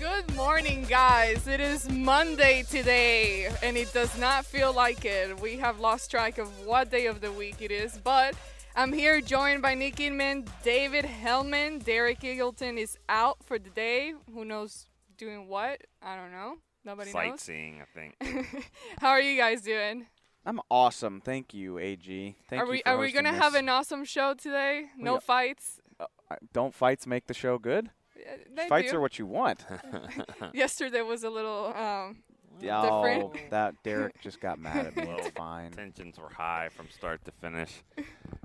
Good morning, guys. It is Monday today, and it does not feel like it. We have lost track of what day of the week it is, but I'm here joined by Nick Eatman, David Helman. Derek Eagleton is out for the day. Who knows doing what? I don't know. Nobody sightseeing, I think. How are you guys doing? I'm awesome. Thank you, AG. Thank are you we for are we gonna have an awesome show today? No yeah. fights. Uh, Don't fights make the show good? They Fights do. are what you want. Yesterday was a little um, Yeah, Different. oh, that Derek just got mad at me. Well, It's fine. Tensions were high from start to finish.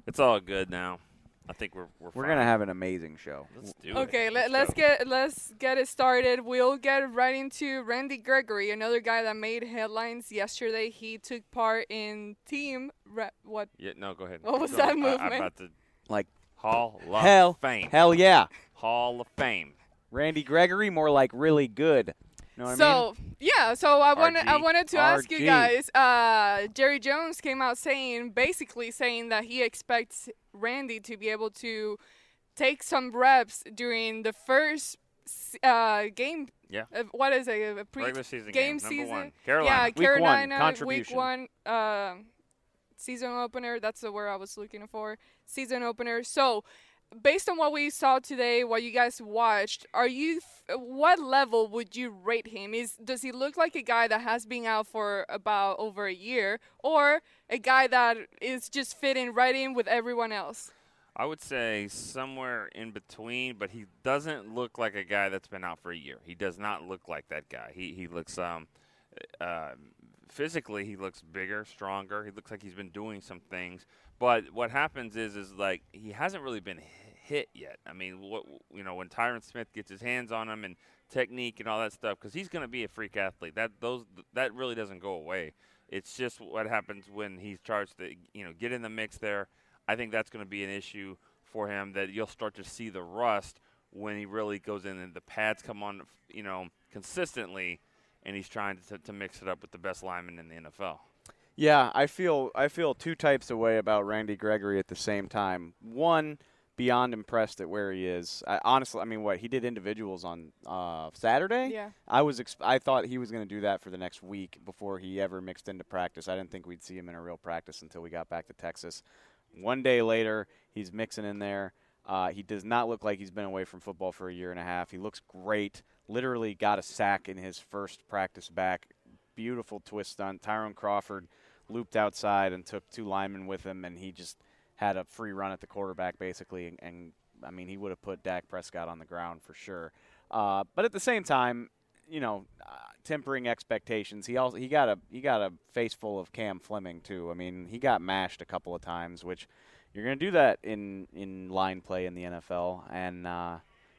It's all good now. I think we're we're, We're gonna have an amazing show. Let's do it. Okay, let, Let's let's go. get let's get it started. We'll get right into Randy Gregory, another guy that made headlines yesterday. He took part in team re- what Yeah, no, go ahead. What was Go- that I- I'm movement? about to Like Hall of hell, Fame. hell yeah. Hall of Fame. Randy Gregory, more like really good. Know what I mean? so yeah, so I wanted I wanted to ask you guys. Uh, Jerry Jones came out saying basically saying that he expects Randy to be able to take some reps during the first uh, game. Yeah. Uh, what is it? A pre- Regular season game games, number season. one. Carolina. Yeah, Week one, Carolina week one uh, season opener. That's the word I was looking for. Season opener. So, based on what we saw today, what you guys watched, are you? What level would you rate him? Is does he look like a guy that has been out for about over a year, or a guy that is just fitting right in with everyone else? I would say somewhere in between, but he doesn't look like a guy that's been out for a year. He does not look like that guy. He he looks um uh, physically he looks bigger, stronger. He looks like he's been doing some things. But what happens is is like he hasn't really been hit yet. I mean, what you know when Tyron Smith gets his hands on him and technique and all that stuff because he's going to be a freak athlete. That those that really doesn't go away. It's just what happens when he's charged to you know get in the mix there. I think that's going to be an issue for him that you'll start to see the rust when he really goes in and the pads come on, you know, consistently, and he's trying to, to mix it up with the best lineman in the NFL. Yeah, I feel I feel two types of way about Randy Gregory at the same time. One, beyond impressed at where he is. I, honestly, I mean, what he did individuals on uh, Saturday. Yeah. I was ex- I thought he was going to do that for the next week before he ever mixed into practice. I didn't think we'd see him in a real practice until we got back to Texas. One day later, he's mixing in there. Uh, he does not look like he's been away from football for a year and a half. He looks great. Literally got a sack in his first practice back. Beautiful twist stunt. Tyrone Crawford looped outside and took two linemen with him, and he just had a free run at the quarterback basically. And, and I mean, he would have put Dak Prescott on the ground for sure. Uh, but at the same time, you know, uh, tempering expectations. He also he got a he got a face full of Cam Fleming too. I mean, he got mashed a couple of times, which you're going to do that in in line play in the NFL. And uh,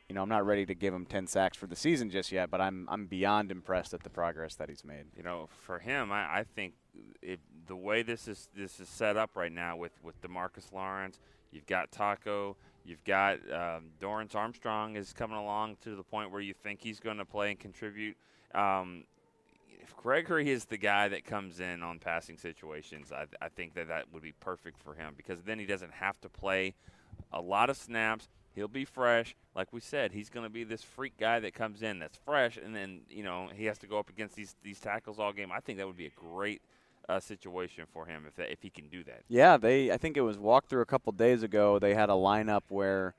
you know, I'm not ready to give him 10 sacks for the season just yet, but I'm I'm beyond impressed at the progress that he's made. You know, for him, I, I think if the way this is this is set up right now with with Demarcus Lawrence, you've got Taco, you've got um, Dorance Armstrong is coming along to the point where you think he's going to play and contribute. Um, if Gregory is the guy that comes in on passing situations, I, I think that that would be perfect for him because then he doesn't have to play a lot of snaps. He'll be fresh. Like we said, he's going to be this freak guy that comes in that's fresh, and then you know he has to go up against these these tackles all game. I think that would be a great uh, situation for him if that, if he can do that. Yeah, they. I think it was walked through a couple days ago. They had a lineup where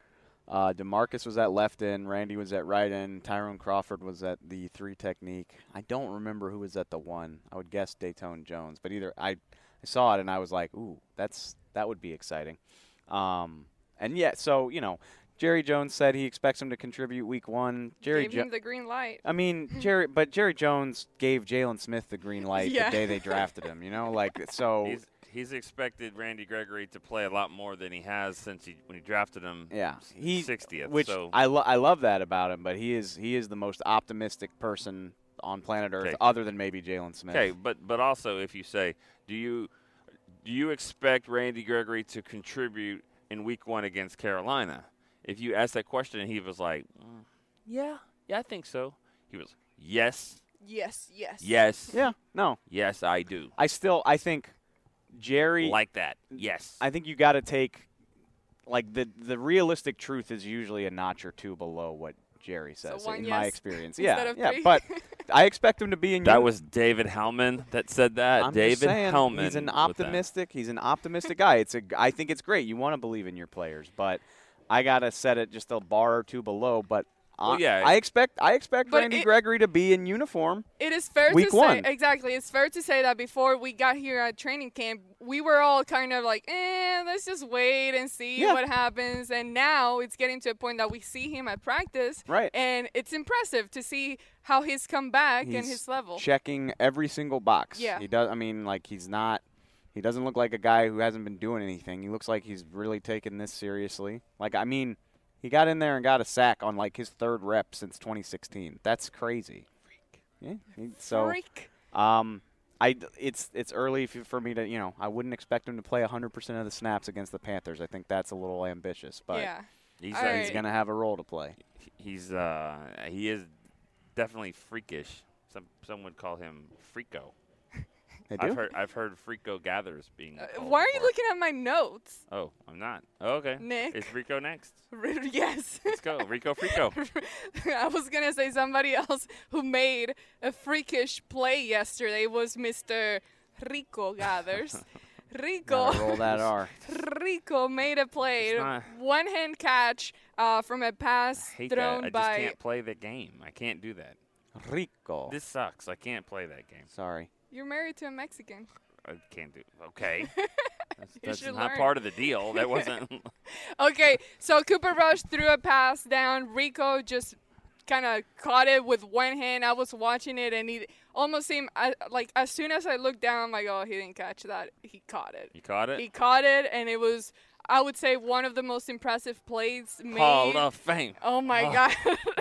uh, Demarcus was at left end, Randy was at right end, Tyrone Crawford was at the three technique. I don't remember who was at the one. I would guess Datone Jones, but either I, I saw it and I was like, ooh, that's that would be exciting. Um, and yeah, so you know, Jerry Jones said he expects him to contribute week one. Jerry Gave Jo- him the green light. I mean, Jerry, but Jerry Jones gave Jaylon Smith the green light Yeah. the day they drafted him. You know, like so. He's he's expected Randy Gregory to play a lot more than he has since he when he drafted him. Yeah, he 60th. Which so I lo- I love that about him, but he is he is the most optimistic person on planet Earth, Okay. other than maybe Jaylon Smith. Okay, but but also if you say, do you do you expect Randy Gregory to contribute in Week One against Carolina? If you ask that question and he was like, "Mm, yeah, yeah, I think so. He was, yes, Yes, yes. yes, Yeah, no, yes, I do. I still I think Jerry. Like that, yes. I think you got to take like the the realistic truth is usually a notch or two below what Jerry says one in my yes experience. instead Yeah, of yeah, three. but I expect him to be in. that was David Helman that said that. I'm David just saying, Helman. He's an optimistic. He's an optimistic guy. It's a. I think it's great. You want to believe in your players, but I gotta set it just a bar or two below. But Well, uh, yeah. I expect. I expect But Randy it- Gregory to be in uniform. It is fair Week to one. say exactly. It's fair to say that before we got here at training camp, we were all kind of like, "Eh, let's just wait and see Yeah. what happens." And now it's getting to a point that we see him at practice, Right. And it's impressive to see how he's come back and his level. checking every single box. Yeah. He does. I mean, like he's not. He doesn't look like a guy who hasn't been doing anything. He looks like he's really taking this seriously. Like I mean, he got in there and got a sack on like his third rep since 2016. That's crazy. Freak. Yeah. he- so. Freak. Um, I it's it's early for me to you know I wouldn't expect him to play 100% of the snaps against the Panthers. I think that's a little ambitious, but yeah. He's, All uh, right. he's gonna have a role to play. he's uh he is definitely freakish. Some some would call him freako. They do. I've heard I've heard freako gathers being. Uh, why are you looking at my notes? Oh, I'm not. Oh, okay. Nick. Is Rico next? yes. Let's go, Rico Freako. I was gonna say somebody else who made a freakish play yesterday was Mr. Rico Gathers. Rico. Gotta roll that R. Rico made a play, one hand catch uh, from a pass hate thrown that. I just by. can't play the game. I can't do that. Rico. This sucks. I can't play that game. Sorry. You're married to a Mexican. I can't do. Okay. That's, that's not learn. part of the deal. That wasn't. Okay, so Cooper Rush threw a pass down. Rico just kind of caught it with one hand. I was watching it, and he almost seemed I, like as soon as I looked down, I'm like, oh, he didn't catch that. He caught it. you caught it. He caught it, and it was, I would say, one of the most impressive plays made. Hall of Fame. Oh my Oh. God!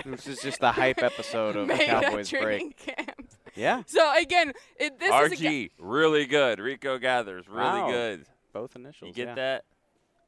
This is just the hype episode of made at Cowboys training break. camp. Yeah. So again, it, this is a, RG, really good. Rico Gathers, really Wow. good. Both initials. You get yeah. that?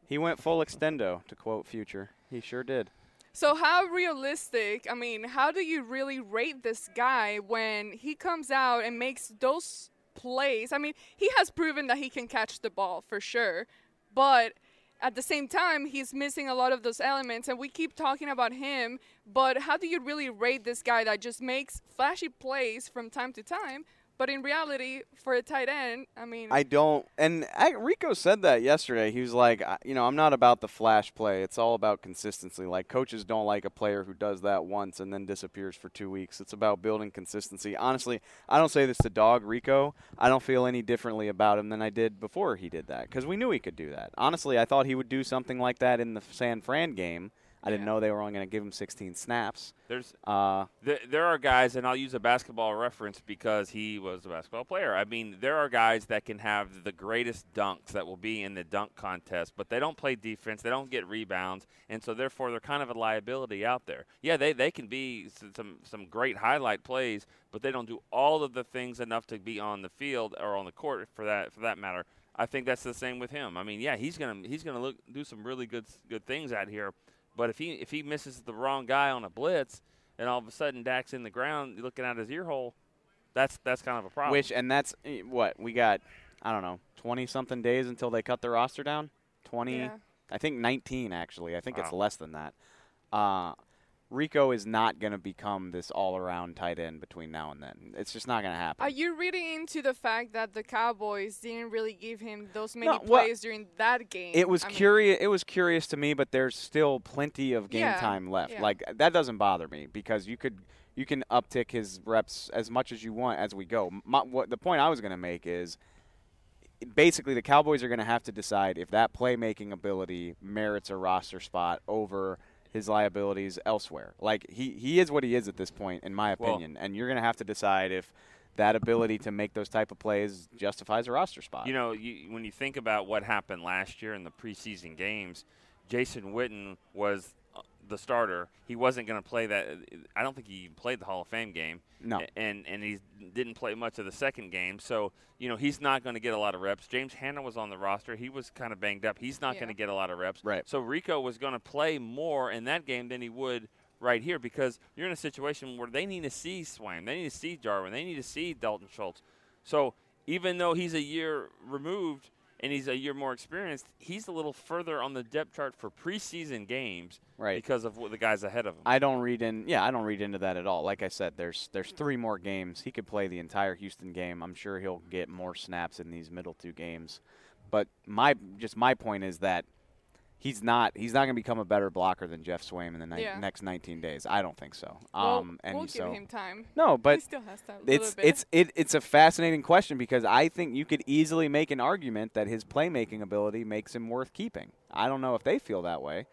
He went full extendo, to quote Future. He sure did. So how realistic? I mean, how do you really rate this guy when he comes out and makes those plays? I mean, he has proven that he can catch the ball for sure, but at the same time, he's missing a lot of those elements, and we keep talking about him. But how do you really rate this guy that just makes flashy plays from time to time? But in reality, for a tight end, I mean, I don't. And I, Rico said that yesterday. He was like, you know, I'm not about the flash play. It's all about consistency. Like coaches don't like a player who does that once and then disappears for two weeks. It's about building consistency. Honestly, I don't say this to dog Rico. I don't feel any differently about him than I did before he did that because we knew he could do that. Honestly, I thought he would do something like that in the San Fran game. I didn't Yeah. know they were only going to give him 16 snaps. There's Uh, There, there are guys, and I'll use a basketball reference because he was a basketball player. I mean, there are guys that can have the greatest dunks that will be in the dunk contest, but they don't play defense, they don't get rebounds, and so therefore they're kind of a liability out there. Yeah, they, they can be some some great highlight plays, but they don't do all of the things enough to be on the field or on the court for that for that matter. I think that's the same with him. I mean, yeah, he's gonna he's gonna look do some really good good things out here, but if he if he misses the wrong guy on a blitz and all of a sudden Dak's in the ground looking at his ear hole, that's that's kind of a problem. Which and that's eh, what we got. I don't know, twenty something days until they cut the roster down. Twenty, Yeah. I think nineteen actually. I think it's less than that. Uh, Rico is not going to become this all-around tight end between now and then. It's just not going to happen. Are you reading into the fact that the Cowboys didn't really give him those many No, well, plays during that game? it was I mean, curious. It was curious to me, but there's still plenty of game Yeah, time left. yeah. Like that doesn't bother me because you could you can uptick his reps as much as you want as we go. My, what the point I was going to make is basically the Cowboys are going to have to decide if that playmaking ability merits a roster spot over his liabilities elsewhere. Like he he is what he is at this point, in my Well- opinion, and you're going to have to decide if that ability to make those type of plays justifies a roster spot. you know, you, when you think about what happened last year in the preseason games, Jason Witten was the starter. He wasn't going to play that. I don't think he even played the Hall of Fame game. No. And and he didn't play much of the second game. So you know he's not going to get a lot of reps. James Hanna was on the roster. He was kind of banged up. He's not Yeah. going to get a lot of reps. Right. So Rico was going to play more in that game than he would right here because you're in a situation where they need to see Swaim, they need to see Jarwin, they need to see Dalton Schultz. So even though he's a year removed and he's a year more experienced, he's a little further on the depth chart for preseason games Right. because of what the guys ahead of him. I don't read in. Yeah, I don't read into that at all. Like I said, there's there's three more games. He could play the entire Houston game. I'm sure he'll get more snaps in these middle two games. But my just my point is that he's not he's not going to become a better blocker than Geoff Swaim in the ni- Yeah. next 19 days. I don't think so. Well, um, and we'll so give him time. no, but he still has time. it's it's it, it's a fascinating question because I think you could easily make an argument that his playmaking ability makes him worth keeping. I don't know if they feel that way,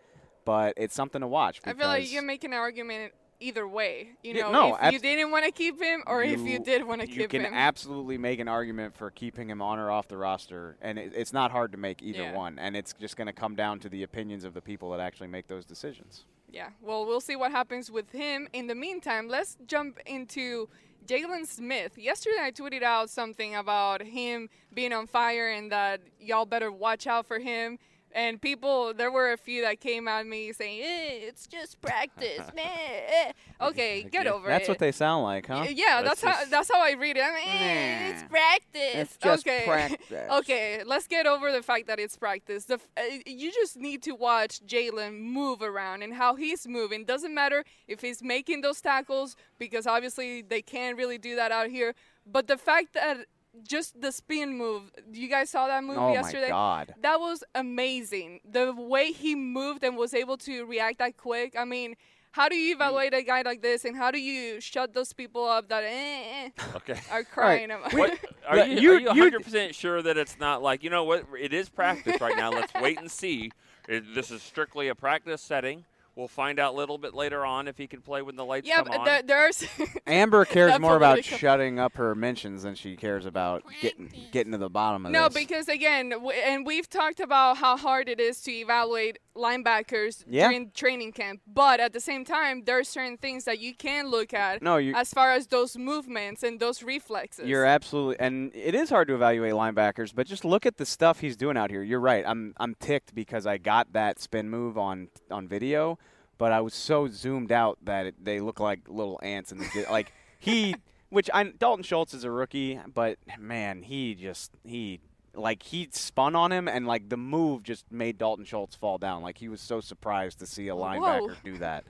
but it's something to watch. I feel like you can make an argument either way. You Yeah, know, no, if you didn't want to keep him or if you did want to keep him. you can absolutely make an argument for keeping him on or off the roster, and it, it's not hard to make either Yeah. one. And it's just going to come down to the opinions of the people that actually make those decisions. Yeah, well, we'll see what happens with him. In the meantime, let's jump into Jaylon Smith. Yesterday, I tweeted out something about him being on fire and that y'all better watch out for him. And people, there were a few that came at me saying, eh, "It's just practice, man." eh." Okay, get over That's it. That's what they sound like, huh? Yeah, That's that's, how that's how I read it. I mean, eh, it's practice. It's just okay. practice. okay, let's get over the fact that it's practice. The f- uh, you just need to watch Jaylon move around and how he's moving. Doesn't matter if he's making those tackles because obviously they can't really do that out here. But the fact that just the spin move, you guys saw that move Oh yesterday. my God! That was amazing. The way he moved and was able to react that quick. I mean, how do you evaluate a guy like this, and how do you shut those people up that eh, eh, okay. are crying about? What, are, Yeah, you, you- are you you- 100% sure that it's not like, you know what, it is practice right now. Let's wait and see. It, this is strictly a practice setting. We'll find out a little bit later on if he can play when the lights yeah, come but on. there, there's Amber cares more about political- shutting up her mentions than she cares about getting getting to the bottom of no this. No, because again, w- and we've talked about how hard it is to evaluate linebackers Yeah. during training camp. But at the same time, there are certain things that you can look at no, you as far as those movements and those reflexes. You're absolutely, and it is hard to evaluate linebackers, but just look at the stuff he's doing out here. You're right. I'm I'm ticked because I got that spin move on on video, but I was so zoomed out that it, they look like little ants di- like he. Which I Dalton Schultz is a rookie, but man, he just he like he spun on him and like the move just made Dalton Schultz fall down. Like he was so surprised to see a linebacker do that.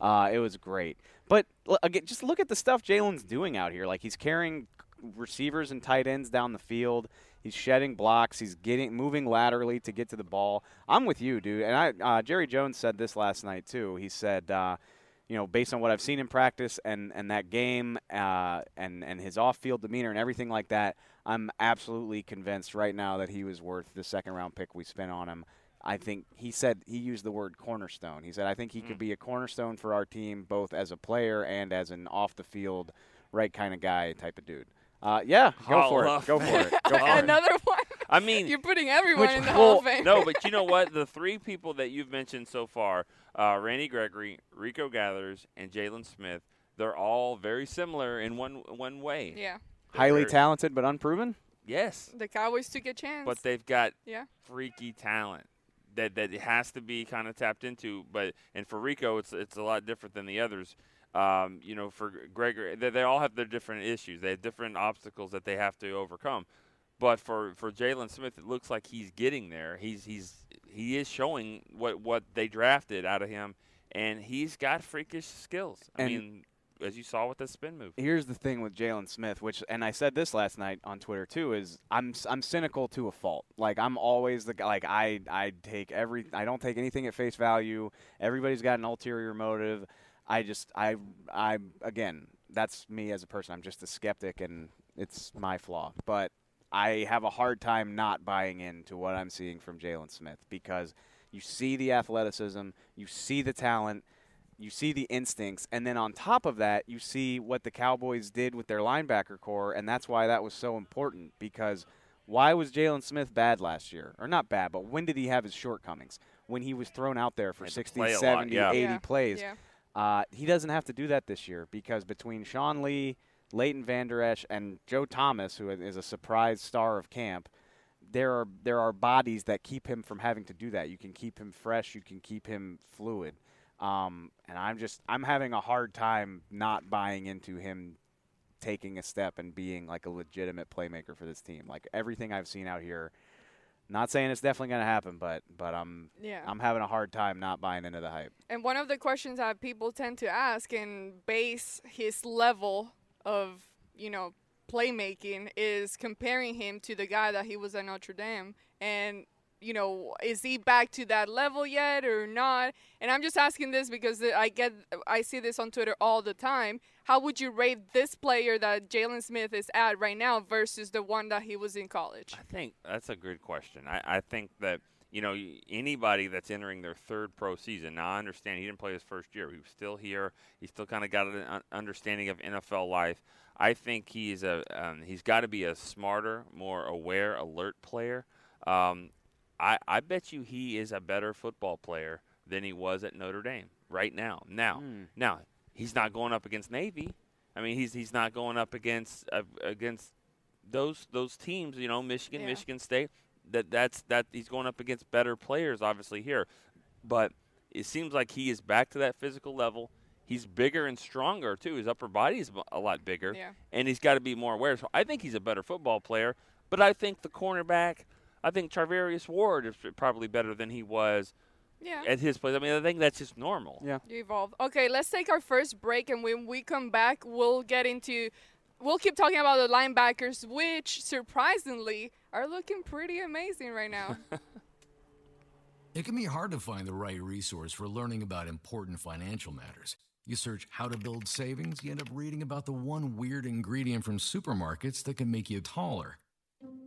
Uh, it was great. But again, just look at the stuff Jaylon's doing out here. Like he's carrying receivers and tight ends down the field. He's shedding blocks. He's getting moving laterally to get to the ball. I'm with you, dude. And I, uh, Jerry Jones said this last night too. He said, uh, you know, based on what I've seen in practice and and that game, uh, and and his off-field demeanor and everything like that, I'm absolutely convinced right now that he was worth the second round pick we spent on him. I think he said he used the word cornerstone. He said I think he could be a cornerstone for our team both as a player and as an off the field right kind of guy type of dude. Uh, yeah, go Hall for it. Go for it. Go for it. Another one. I mean, You're putting everyone Which- in the well, Hall of Fame. no, but you know what? The three people that you've mentioned so far, uh, Randy Gregory, Rico Gathers, and Jaylon Smith, they're all very similar in one one way. yeah, Highly They're- talented but unproven. Yes, the Cowboys took a chance. but they've got yeah, freaky talent that that it has to be kind of tapped into. But and for Rico, it's it's a lot different than the others. Um, you know, for Gregory, they, they all have their different issues. They have different obstacles that they have to overcome. But for for Jaylon Smith, it looks like he's getting there. He's he's he is showing what what they drafted out of him, and he's got freakish skills. I And- mean, as you saw with the spin move. here's the thing with Jaylon Smith, which and I said this last night on Twitter too, is I'm I'm cynical to a fault. Like I'm always the. Like I I take every I don't take anything at face value. Everybody's got an ulterior motive. I just I I again that's me as a person. I'm just a skeptic, and it's my flaw. But I have a hard time not buying into what I'm seeing from Jaylon Smith because you see the athleticism, you see the talent, you see the instincts, and then on top of that, you see what the Cowboys did with their linebacker core, and that's why that was so important because why was Jaylon Smith bad last year? Or not bad, but when did he have his shortcomings? when he was thrown out there for 60, play a lot, 70, yeah. 80 Yeah, plays. yeah. Uh, he doesn't have to do that this year because between Sean Lee, Leighton Vander Esch, and Joe Thomas, who is a surprise star of camp, there are there are bodies that keep him from having to do that. You can keep him fresh. You can keep him fluid. Um, and I'm just I'm having a hard time not buying into him taking a step and being like a legitimate playmaker for this team. Like everything I've seen out here. Not saying it's definitely going to happen, but but I'm Yeah. I'm having a hard time not buying into the hype. And one of the questions that people tend to ask and base his level of, you know, playmaking is comparing him to the guy that he was at Notre Dame. And, you know, is he back to that level yet or not? And I'm just asking this because I get, I see this on Twitter all the time. How would you rate this player that Jaylon Smith is at right now versus the one that he was in college? I think that's a good question. I, I think that you know anybody that's entering their third pro season. Now I understand he didn't play his first year. He was still here. He still kind of got an understanding of NFL life. I think he's a um, he's got to be a smarter, more aware, alert player. Um, I I bet you he is a better football player than he was at Notre Dame right now. Now now he's not going up against Navy. I mean he's he's not going up against uh, against those those teams, you know, Michigan, Yeah. Michigan State. That that's that he's going up against better players, obviously here, but it seems like he is back to that physical level. He's bigger and stronger too. His upper body is a lot bigger, Yeah. and he's got to be more aware. So I think he's a better football player. But I think the cornerback, I think Charvarius Ward is probably better than he was Yeah. at his place. I mean, I think that's just normal. Yeah. You evolve. Okay, let's take our first break, and when we come back, we'll get into. We'll keep talking about the linebackers, which surprisingly are looking pretty amazing right now. It can be hard to find the right resource for learning about important financial matters. You search how to build savings, you end up reading about the one weird ingredient from supermarkets that can make you taller.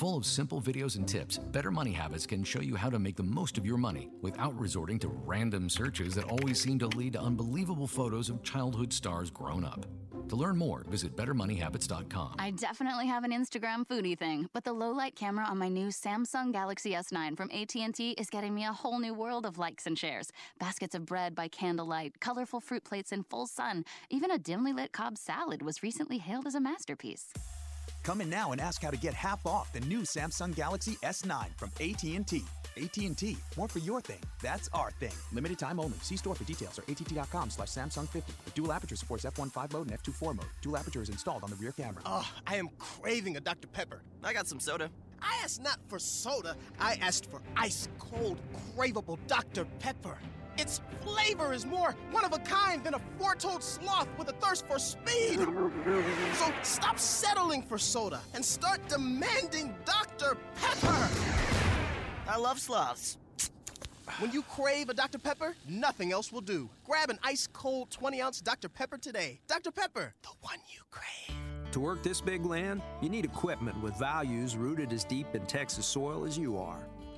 Full of simple videos and tips, Better Money Habits can show you how to make the most of your money without resorting to random searches that always seem to lead to unbelievable photos of childhood stars grown up. To learn more, visit BetterMoneyHabits.com. I definitely have an Instagram foodie thing, but the low light camera on my new Samsung Galaxy S9 from AT&T is getting me a whole new world of likes and shares. Baskets of bread by candlelight, colorful fruit plates in full sun, even a dimly lit Cobb salad was recently hailed as a masterpiece. Come in now and ask how to get half off the new Samsung Galaxy S9 from AT&T. AT&T, more for your thing. That's our thing. Limited time only. See store for details or att.com slash Samsung 50. The dual aperture supports f1.5 mode and f2.4 mode. Dual aperture is installed on the rear camera. Oh, I am craving a Dr. Pepper. I got some soda. I asked not for soda, I asked for ice cold, craveable Dr. Pepper. Its flavor is more one of a kind than a four-toed sloth with a thirst for speed. So stop settling for soda and start demanding Dr. Pepper. I love sloths. When you crave a Dr. Pepper, nothing else will do. Grab an ice cold 20 ounce Dr. Pepper today. Dr. Pepper, the one you crave. To work this big land, you need equipment with values rooted as deep in Texas soil as you are.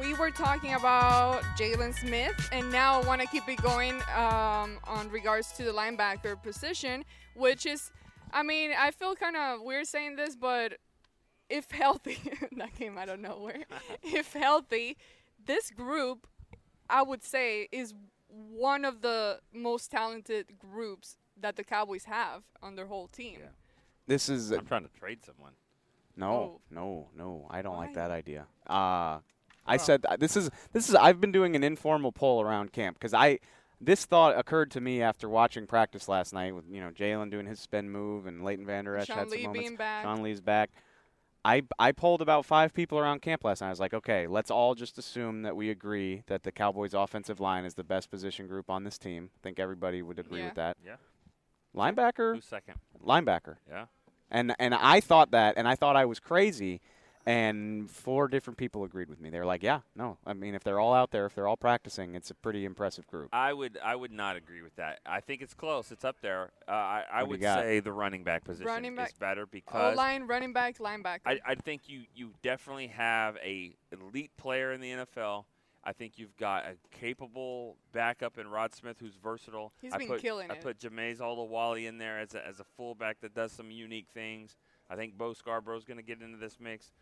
We were talking about Jaylon Smith, and now I want to keep it going um, on regards to the linebacker position, which is, I mean, I feel kind of weird saying this, but if healthy, that came out of nowhere. if healthy, this group, I would say, is one of the most talented groups that the Cowboys have on their whole team. This is I'm trying to trade someone. no, Oh. no, no. I don't like that idea. Uh, I said this is this is. I've been doing an informal poll around camp because I this thought occurred to me after watching practice last night with you know Jaylon doing his spin move and Leighton Vander Esch Sean had some Lee moments. being back. Sean Lee's back. I I polled about five people around camp last night. I was like, okay, let's all just assume that we agree that the Cowboys' offensive line is the best position group on this team. I think everybody would agree Yeah. with that. Yeah. Linebacker, Who's second? linebacker. Yeah. And and I thought that, and I thought I was crazy. And four different people agreed with me. They were like, "Yeah, no. I mean, if they're all out there, if they're all practicing, it's a pretty impressive group." I would I would not agree with that. I think it's close. It's up there. Uh, I, I What do you would say the running back position Running back- is better because line, running back, linebacker. I, I think you, you definitely have a elite player in the NFL. I think you've got a capable backup in Rod Smith who's versatile. He's I been put, killing I it. put Jamize Olawale in there as a, as a fullback that does some unique things. I think Bo Scarborough's going to get into this mix.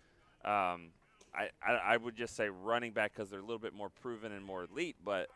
Um, I, I, I would just say running back because they're a little bit more proven and more elite, but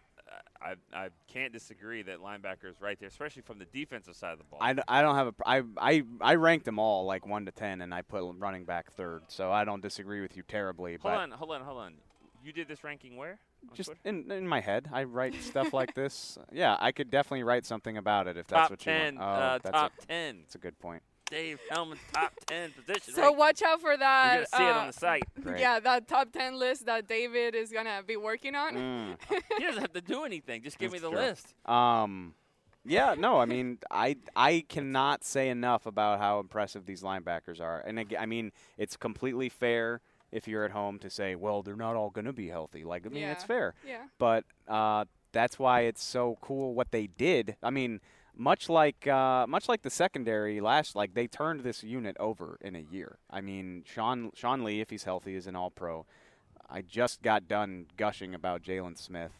uh, I, I can't disagree that linebacker is right there, especially from the defensive side of the ball. I, I don't have a I, I I ranked them all like one to ten, and I put running back third. So I don't disagree with you terribly. hold but on, hold on, hold on. You did this ranking where? On just Twitter? in in my head, I write stuff like this. Yeah, I could definitely write something about it if that's top what you ten, want. Oh, uh, that's top a, ten. That's a good point. Dave Helman's top ten position. so ranking. watch out for that. You're gonna see it on uh, the site. Great. Yeah, that top 10 list that David is going to be working on. Mm. he doesn't have to do anything. Just give me the true. list. Um, yeah, no, I mean, I I cannot say enough about how impressive these linebackers are, and ag- I mean, it's completely fair if you're at home to say, well, they're not all going to be healthy. Like, I mean, it's Yeah. fair. Yeah. But uh, that's why it's so cool what they did. I mean, much like uh, much like the secondary last, like they turned this unit over in a year. I mean, Sean Sean Lee, if he's healthy, is an All Pro. I just got done gushing about Jaylon Smith.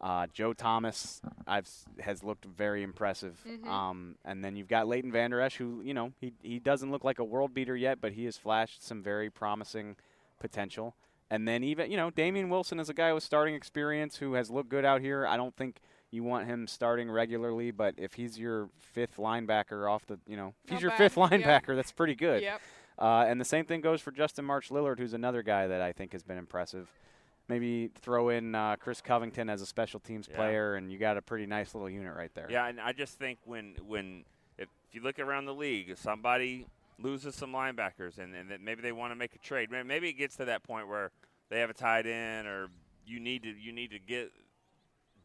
Uh, Joe Thomas I've, has looked very impressive. Mhm. Um, and then you've got Leighton Vander Esch, who, you know, he, he doesn't look like a world beater yet, but he has flashed some very promising potential. And then even, you know, Damien Wilson is a guy with starting experience who has looked good out here. I don't think you want him starting regularly, but if he's your fifth linebacker off the, you know, if he's Not your bad. fifth Yeah. linebacker, that's pretty good. Yep. Uh, and the same thing goes for Justin March Lillard, who's another guy that I think has been impressive. Maybe throw in uh, Chris Covington as a special teams Yeah. player, and you got a pretty nice little unit right there. Yeah, and I just think when when if, if you look around the league, if somebody loses some linebackers and, and maybe they want to make a trade, maybe it gets to that point where they have a tight end or you need to you need to get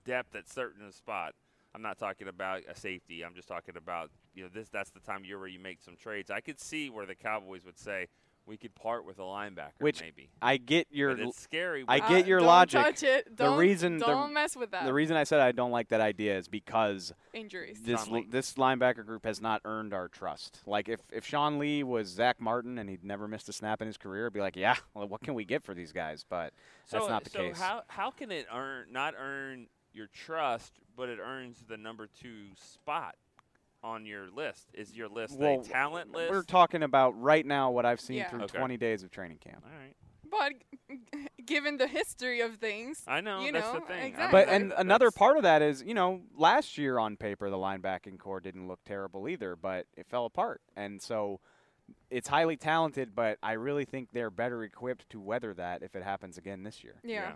depth at certain spot. I'm not talking about a safety. I'm just talking about you know this. That's the time of year where you make some trades. I could see where the Cowboys would say we could part with a linebacker, Which maybe. I get your But it's scary. I when- get Uh, your don't logic. touch it. the Don't- reason don't the, mess with that. The reason I said I don't like that idea is because Injuries. this Sean Lee. this linebacker group has not earned our trust. Like if if Sean Lee was Zack Martin and he'd never missed a snap in his career, I'd be like, yeah, well, what can we get for these guys? But that's not the so case. how how can it earn not earn your trust, but it earns the number two spot on your list? Is your list well, a talent list? we're talking about right now what I've seen Yeah. through Okay. 20 days of training camp. All right, But given the history of things, I know you that's know, the thing. Exactly. But and another part of that is, you know, last year on paper the linebacking core didn't look terrible either, but it fell apart. And so it's highly talented, but I really think they're better equipped to weather that if it happens again this year. Yeah. Yeah.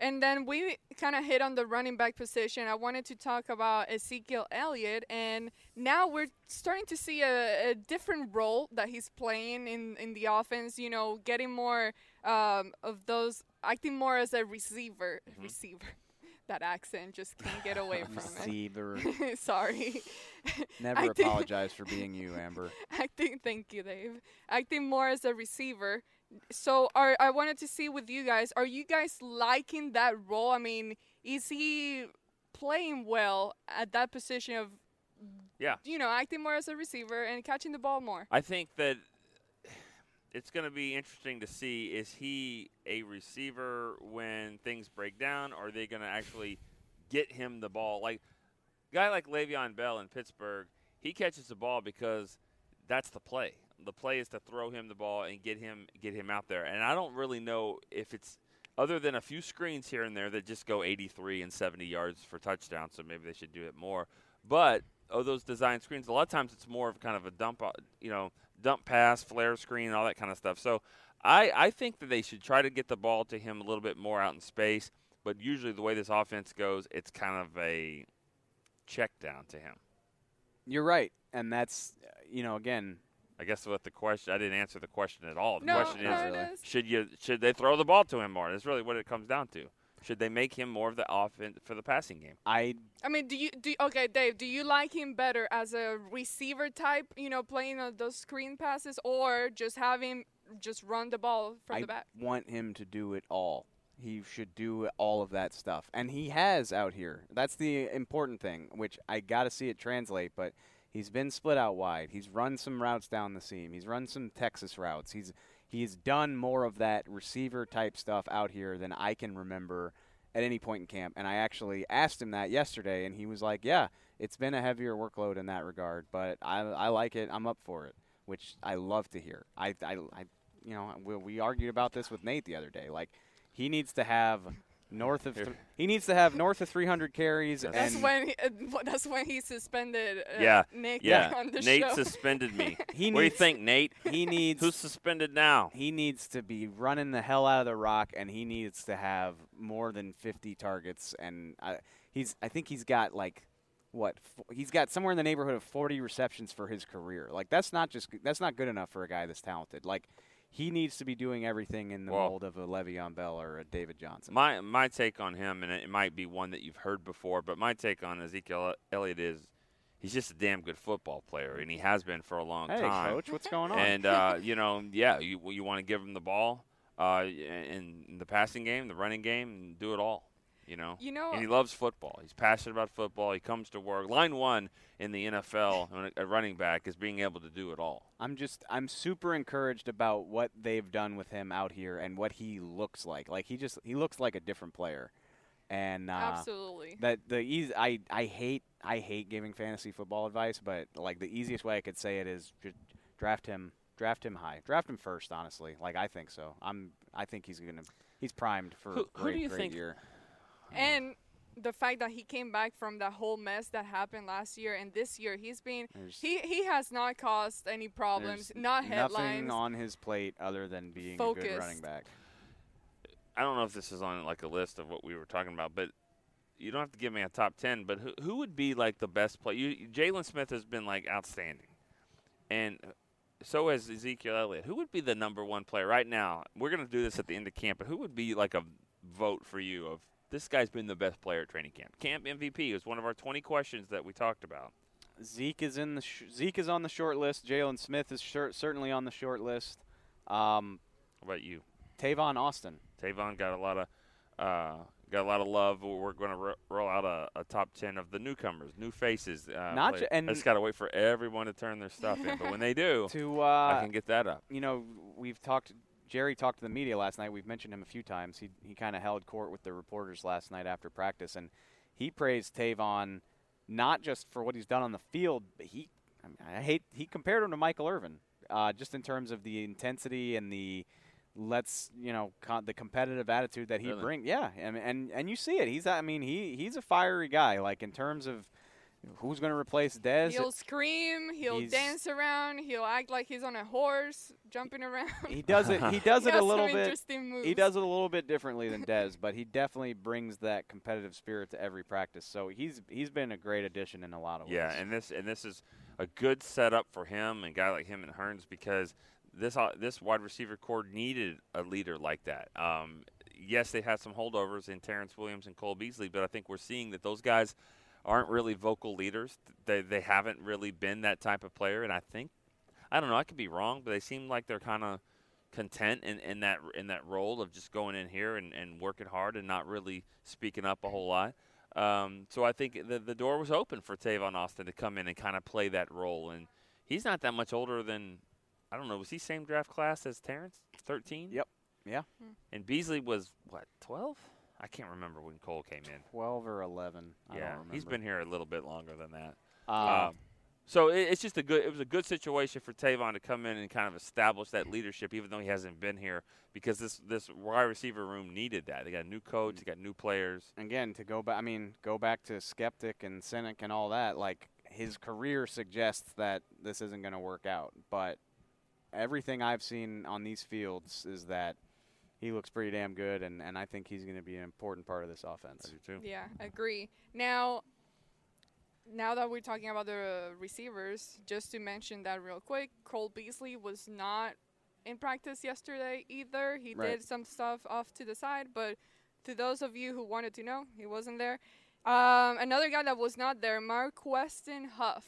And then we kind of hit on the running back position. I wanted to talk about Ezekiel Elliott, and now we're starting to see a, a different role that he's playing in, in the offense. You know, getting more um, of those, acting more as a receiver. Mm-hmm. Receiver. That accent just can't get away from Receiver. it. Sorry. Never Acting- apologize for being you, Amber. acting thank you dave acting more as a receiver so are i wanted to see with you guys are you guys liking that role i mean is he playing well at that position of Yeah. you know acting more as a receiver and catching the ball more I think that it's going to be interesting to see is he a receiver when things break down, or are they going to actually get him the ball? Like a guy like Le'Veon Bell in Pittsburgh, he catches the ball because that's the play. The play is to throw him the ball and get him get him out there. And I don't really know if it's other than a few screens here and there that just go 83 and 70 yards for touchdowns. So maybe they should do it more. But oh, those design screens, a lot of times it's more of kind of a dump, uh, you know, dump pass, flare screen, all that kind of stuff. So I, I think that they should try to get the ball to him a little bit more out in space. But usually the way this offense goes, it's kind of a check down to him. You're right. And that's, uh, you know, again, I guess what the question I didn't answer the question at all. The No, question no, is, really. is. should you should they throw the ball to him more? That's really what it comes down to. Should they make him more of the offense for the passing game? I i mean do you do okay dave do you like him better as a receiver type you know playing on those screen passes or just having just run the ball from I the back. I want him to do it all. He should do all of that stuff, and he has out here. That's the important thing, which I got to see it translate. But he's been split out wide. He's run some routes down the seam. He's run some Texas routes. He's he's done more of that receiver type stuff out here than I can remember at any point in camp. And I actually asked him that yesterday, and he was like, "Yeah, it's been a heavier workload in that regard, but I I like it. I'm up for it." Which I love to hear. I I, I you know we, we argued about this with Nate the other day. Like he needs to have north of th- he needs to have north of 300 carries That's and when he, uh, that's when he suspended uh, yeah, Nick yeah. on the Nate show. suspended me. He what do you needs- think, Nate? he needs Who's suspended now? he needs to be running the hell out of the rock and he needs to have more than 50 targets and I, he's I think he's got like what f- he's got somewhere in the neighborhood of 40 receptions for his career. Like that's not just that's not good enough for a guy this talented. Like he needs to be doing everything in the Well- mold of a Le'Veon Bell or a David Johnson. My my take on him, and it might be one that you've heard before, but my take on Ezekiel Elliott is he's just a damn good football player, and he has been for a long hey, time. coach, what's going on? And uh, you know, yeah, you you want to give him the ball uh, in, in the passing game, the running game, and do it all. You know, You know- and he loves football. He's passionate about football. He comes to work. Line one in the NFL, a running back is being able to do it all. I'm just I'm super encouraged about what they've done with him out here and what he looks like. Like he just he looks like a different player. And uh, Absolutely. that the easy I I hate I hate giving fantasy football advice, but like the easiest way I could say it is just draft him draft him high. Draft him first, honestly. Like I think so. I'm I think he's going to he's primed for Who- a who great do you great think- year. Uh-huh. And the fact that he came back from that whole mess that happened last year and this year he's been There's- he he has not caused any problems, There's not nothing on his plate other than being a good running back. I don't know if this is on like a list of what we were talking about, but you don't have to give me a top ten. But who who would be like the best player? You, Jaylon Smith has been like outstanding, and so has Ezekiel Elliott. Who would be the number one player right now? We're gonna do this at the end of camp, but who would be like a vote for you of this guy's been the best player at training camp? Camp MVP was one of our twenty questions that we talked about. Zeke is in the sh- Zeke is on the short list. Jaylon Smith is sure, certainly on the short list. Um, What about you? Tavon Austin. Tavon got a lot of uh, got a lot of love. We're going to ro- roll out a, a top ten of the newcomers, new faces. Uh, Not ju- and- I just got to wait for everyone to turn their stuff in. But when they do, To I uh, can get that up. you know, we've talked. Jerry talked to the media last night. We've mentioned him a few times. He he kind of held court with the reporters last night after practice, and he praised Tavon not just for what he's done on the field, but he I, mean, I hate he compared him to Michael Irvin, uh, just in terms of the intensity and the let's you know con- the competitive attitude that he Really? brings. Yeah, and, and and you see it. He's I mean he he's a fiery guy. Like in terms of who's going to replace Dez. He'll scream, he'll He's- dance around, he'll act like he's on a horse, jumping around. He does it. He does He it a little bit. He does it a little bit differently than Dez, but he definitely brings that competitive spirit to every practice. So he's he's been a great addition in a lot of ways. Yeah, and this and this is a good setup for him and a guy like him and Hurns because this uh, this wide receiver core needed a leader like that. Um, yes, they had some holdovers in Terrance Williams and Cole Beasley, but I think we're seeing that those guys aren't really vocal leaders. They they haven't really been that type of player, and I think I don't know. I could be wrong, but they seem like they're kind of content in, in that in that role of just going in here and, and working hard and not really speaking up a whole lot. Um, so I think the the door was open for Tavon Austin to come in and kind of play that role, and he's not that much older than I don't know. Was he same draft class as Terrance? Thirteen. Yep. Yeah. And Beasley was what twelve? I can't remember when Cole came in. Twelve or eleven. I yeah, he's been here a little bit longer than that. Uh, Um, so it, it's just a good. It was a good situation for Tavon to come in and kind of establish that leadership, even though he hasn't been here, because this this wide receiver room needed that. They got a new coach, they got new players. Again, to go back, I mean, go back to Skeptic and Cynic and all that. Like his career suggests that this isn't going to work out, but everything I've seen on these fields is that he looks pretty damn good, and, and I think he's going to be an important part of this offense. I do too. Yeah, agree. Now, now that we're talking about the receivers, just to mention that real quick, Cole Beasley was not in practice yesterday either. He Right. did some stuff off to the side, but to those of you who wanted to know, he wasn't there. Um, another guy that was not there, Marqueston Huff,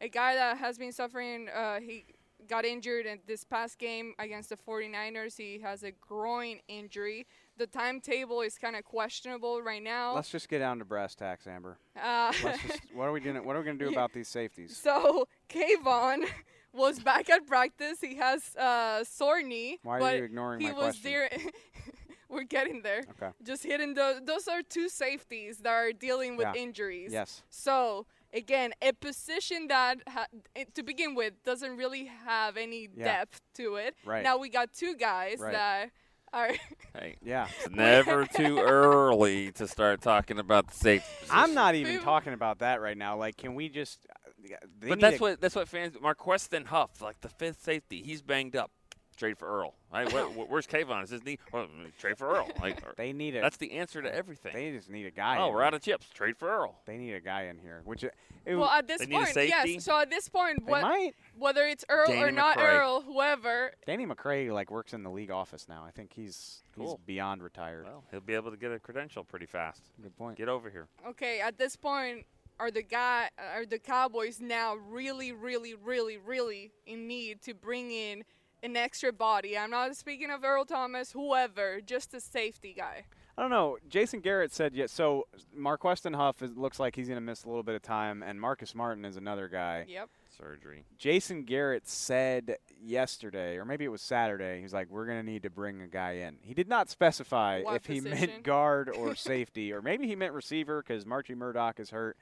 a guy that has been suffering. Uh, he got injured in this past game against the 49ers. He has a groin injury. The timetable is kind of questionable right now. Let's just get down to brass tacks, Amber. Uh, just, what are we doing? What are we going to do about these safeties? So Kavon was back at practice. He has uh, sore knee. Why are you ignoring he my was question? there. We're getting there. Okay. Just hitting those. Those are two safeties that are dealing with Yeah. injuries. Yes. So again, a position that ha- to begin with doesn't really have any Yeah. depth to it. Right. Now we got two guys Right. that are. Hey, Yeah. it's never too early to start talking about the safety. I'm not even Boom. talking about that right now. Like, can we just? uh, they But need that's what that's what fans. Marqueston Huff, like the fifth safety, he's banged up. Trade for Earl. Right? Where, where- where's Kavon? Is his knee? Well, trade for Earl. Like they need a. that's the answer to everything. They just need a guy. oh, in we're here. out of chips. Trade for Earl. They need a guy in here, which it, it well, at this They need a point, yes. So at this point, what, might. whether it's Earl or Danny not Earl, whoever, Danny McCray like works in the league office now. I think he's he's beyond retired. Well, he'll be able to get a credential pretty fast. Good point. Get over here. okay, at this point, are the guy are the Cowboys now really, really, really, really in need to bring in an extra body? I'm not speaking of Earl Thomas, whoever, just a safety guy. I don't know. Jason Garrett said yes. So Marqueston Huff is, looks like he's going to miss a little bit of time, and Marcus Martin is another guy. Yep. Surgery. Jason Garrett said yesterday, or maybe it was Saturday, he's like, we're going to need to bring a guy in. He did not specify What if he meant guard or safety, or maybe he meant receiver because Marchie Murdock is hurt.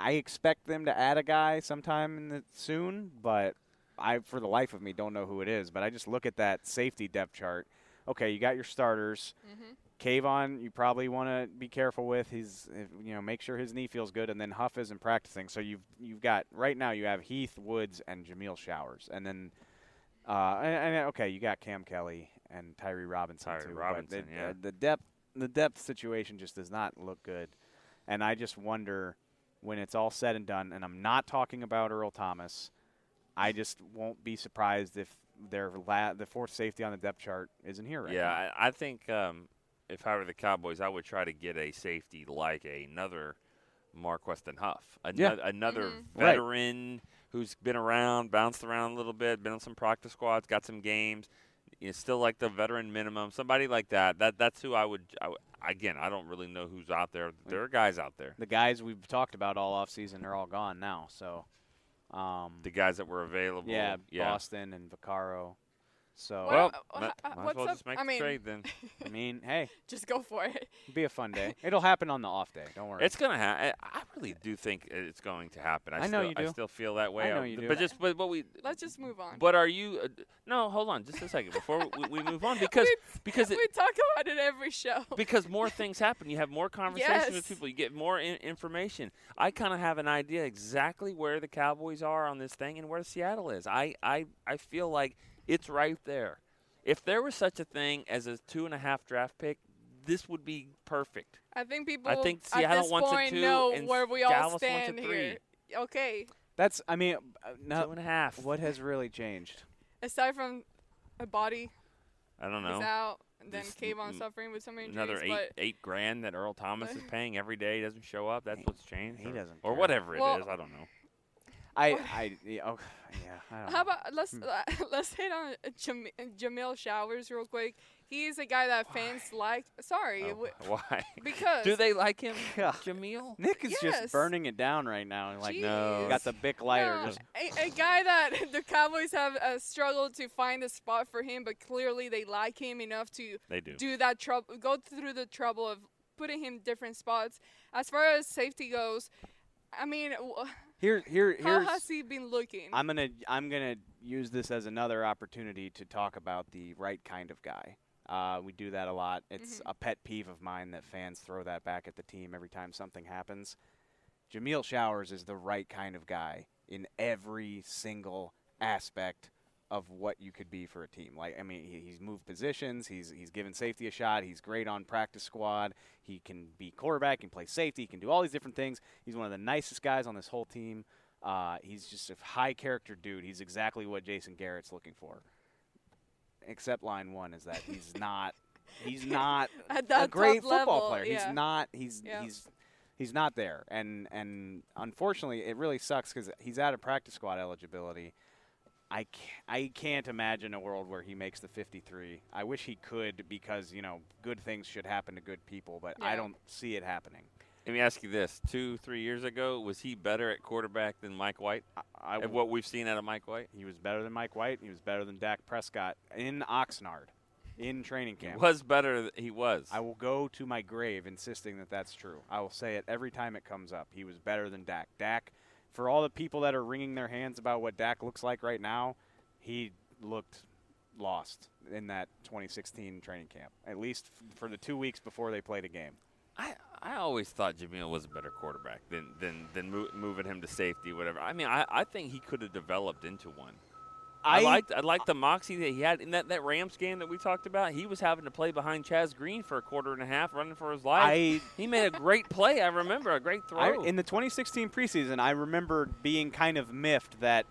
I expect them to add a guy sometime in the soon, but I, for the life of me, don't know who it is. But I just look at that safety depth chart. Okay, you got your starters. Mm-hmm. Kavon, you probably want to be careful with. He's, you know, make sure his knee feels good, and then Huff isn't practicing. So you've you've got right now you have Heath Woods and Jameel Showers, and then, uh, and, and okay, you got Cam Kelly and Tyree Robinson Tyree too. Robinson, but the, yeah. uh, the depth the depth situation just does not look good, and I just wonder when it's all said and done. And I'm not talking about Earl Thomas. I just won't be surprised if their la- the fourth safety on the depth chart isn't here right yeah, now. I, I think um, if I were the Cowboys, I would try to get a safety like another Marqueston Huff, Ano- Yeah. another Mhm. Right. veteran who's been around, bounced around a little bit, been on some practice squads, got some games. You know, still like the veteran minimum, somebody like that. That that's who I would. I, would- again, I don't really know who's out there. There are guys out there. the guys we've talked about all off season are all gone now. So, um, The guys that were available. yeah, yeah. Boston and Vaccaro. So, Well, uh, might, uh, as well up? just make I the mean, trade then. I mean, hey, just go for it. it'll be a fun day. It'll happen on the off day. Don't worry. It's gonna happen. I really do think it's going to happen. I, I know still, you do. I still feel that way. I know you do. But just but what we. Let's just move on. But are you? Uh, no, hold on, just a second before we, we move on because we, because it, we talk about it every show. because more things happen. You have more conversations with people. You get more in- information. I kind of have an idea exactly where the Cowboys are on this thing and where Seattle is. I I, I feel like it's right there. If there was such a thing as a two and a half draft pick, this would be perfect. I think people I think at Seattle this wants a point two know and where we all Dallas wants a stand three. here. Okay, That's. I mean, uh, no. and a half. What has really changed? aside from a body I don't is know. out, and then Just Kavon m- suffering with some injuries, Another eight but eight grand that Earl Thomas is paying every day doesn't show up. That's what's changed. he or, doesn't or care. whatever it is. Well- I don't know. I. I. Yeah. Oh, yeah. I don't How about let's Hmm. uh, let's hit on Jam- Jameel Showers real quick. He's a guy that fans like. Sorry, Oh, w- why? because Do they like him, Yeah. Jameel? Nick is Yes. just burning it down right now. Like, No. got the big lighter. No, Just a, a guy that the Cowboys have uh, struggled to find a spot for him, but clearly they like him enough to They do. do that trouble, go through the trouble of putting him different spots. As far as safety goes, I mean, w- here. Here. how has he been looking? I'm gonna I'm gonna use this as another opportunity to talk about the right kind of guy. Uh, we do that a lot. It's Mm-hmm. a pet peeve of mine that fans throw that back at the team every time something happens. Jameel Showers is the right kind of guy in every single aspect of what you could be for a team. Like I mean, he, he's moved positions. He's he's given safety a shot. He's great on practice squad. He can be quarterback. He can play safety. He can do all these different things. He's one of the nicest guys on this whole team. Uh, he's just a high character dude. He's exactly what Jason Garrett's looking for. Except line one is that he's not. He's not a great football level, player. yeah. He's not. He's Yeah. he's he's not there. And and unfortunately, it really sucks because he's out of practice squad eligibility. I can't, I can't imagine a world where he makes the 53. I wish he could because you know good things should happen to good people, but I don't see it happening. Let me ask you this: Two, three years ago, was he better at quarterback than Mike White? I, Of what we've seen out of Mike White, He was better than Mike White. He was better than Dak Prescott in Oxnard, in training he camp. was better. th- He was. I will go to my grave insisting that that's true. I will say it every time it comes up. He was better than Dak. Dak, for all the people that are wringing their hands about what Dak looks like right now, he looked lost in that 2016 training camp. At least for the two weeks before they played a game. I, I always thought Jameel was a better quarterback than than than mo- moving him to safety, whatever. I mean, I, I think he could have developed into one. I, I- liked I liked the moxie that he had in that, that Rams game that we talked about. He was having to play behind Chaz Green for a quarter and a half, running for his life. I- he made a great play. I remember a great throw. I, in the 2016 preseason, I remember being kind of miffed that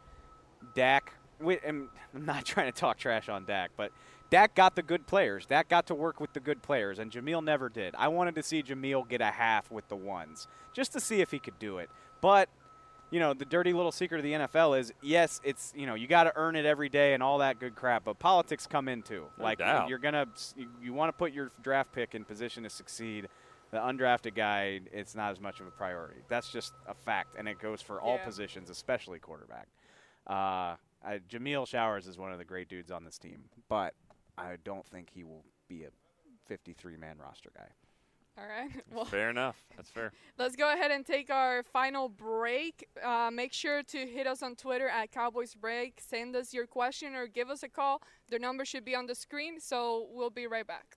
Dak. and I'm not trying to talk trash on Dak, but Dak got the good players. Dak got to work with the good players, and Jameel never did. I wanted to see Jameel get a half with the ones, just to see if he could do it. But you know, the dirty little secret of the NFL is yes, it's you know you got to earn it every day and all that good crap, but politics come into. No like doubt. you're gonna you, you want to put your draft pick in position to succeed. The undrafted guy, it's not as much of a priority. That's just a fact, and it goes for all Yeah. positions, especially quarterback. Uh, I, Jameel Showers is one of the great dudes on this team, but I don't think he will be a 53-man roster guy. All right. Well, Fair enough. That's fair. Let's go ahead and take our final break. Uh, make sure to hit us on Twitter at Cowboys Break. Send us your question or give us a call. The number should be on the screen, so we'll be right back.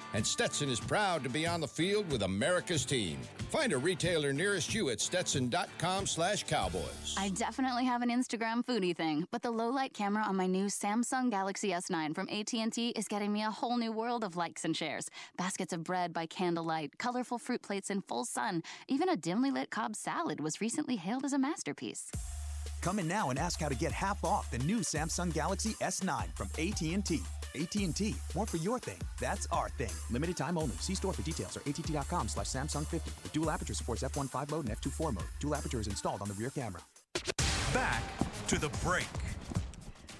and Stetson is proud to be on the field with America's team. Find a retailer nearest you at stetson.com slash cowboys. I definitely have an Instagram foodie thing, but the low light camera on my new Samsung Galaxy S9 from AT&T is getting me a whole new world of likes and shares. Baskets of bread by candlelight, colorful fruit plates in full sun, even a dimly lit Cobb salad was recently hailed as a masterpiece. Come in now and ask how to get half off the new Samsung Galaxy S9 from AT&T. AT&T, more for your thing. That's our thing. Limited time only. See store for details or att.com slash Samsung 50. The dual aperture supports f1.5 mode and f2.4 mode. Dual aperture is installed on the rear camera. Back to the break.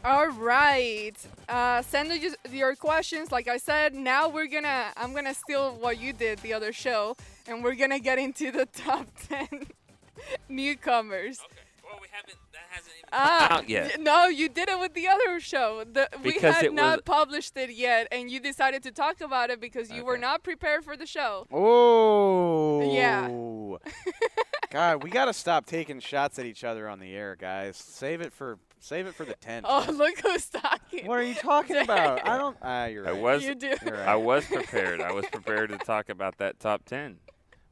All right. Uh, send us your questions. Like I said, now we're gonna. I'm gonna steal what you did the other show, and we're gonna get into the top ten newcomers. Okay. Well, we haven't. That hasn't even Ah, out yet. no, you did it with the other show. The, we had it not was- published it yet, and you decided to talk about it because you were not prepared for the show. Oh. Yeah. God, we got to stop taking shots at each other on the air, guys. Save it for save it for the tent. Oh, look who's talking. What are you talking about? I don't. Ah, you're right. I was. You do. You're right. I was prepared. I was prepared to talk about that top ten.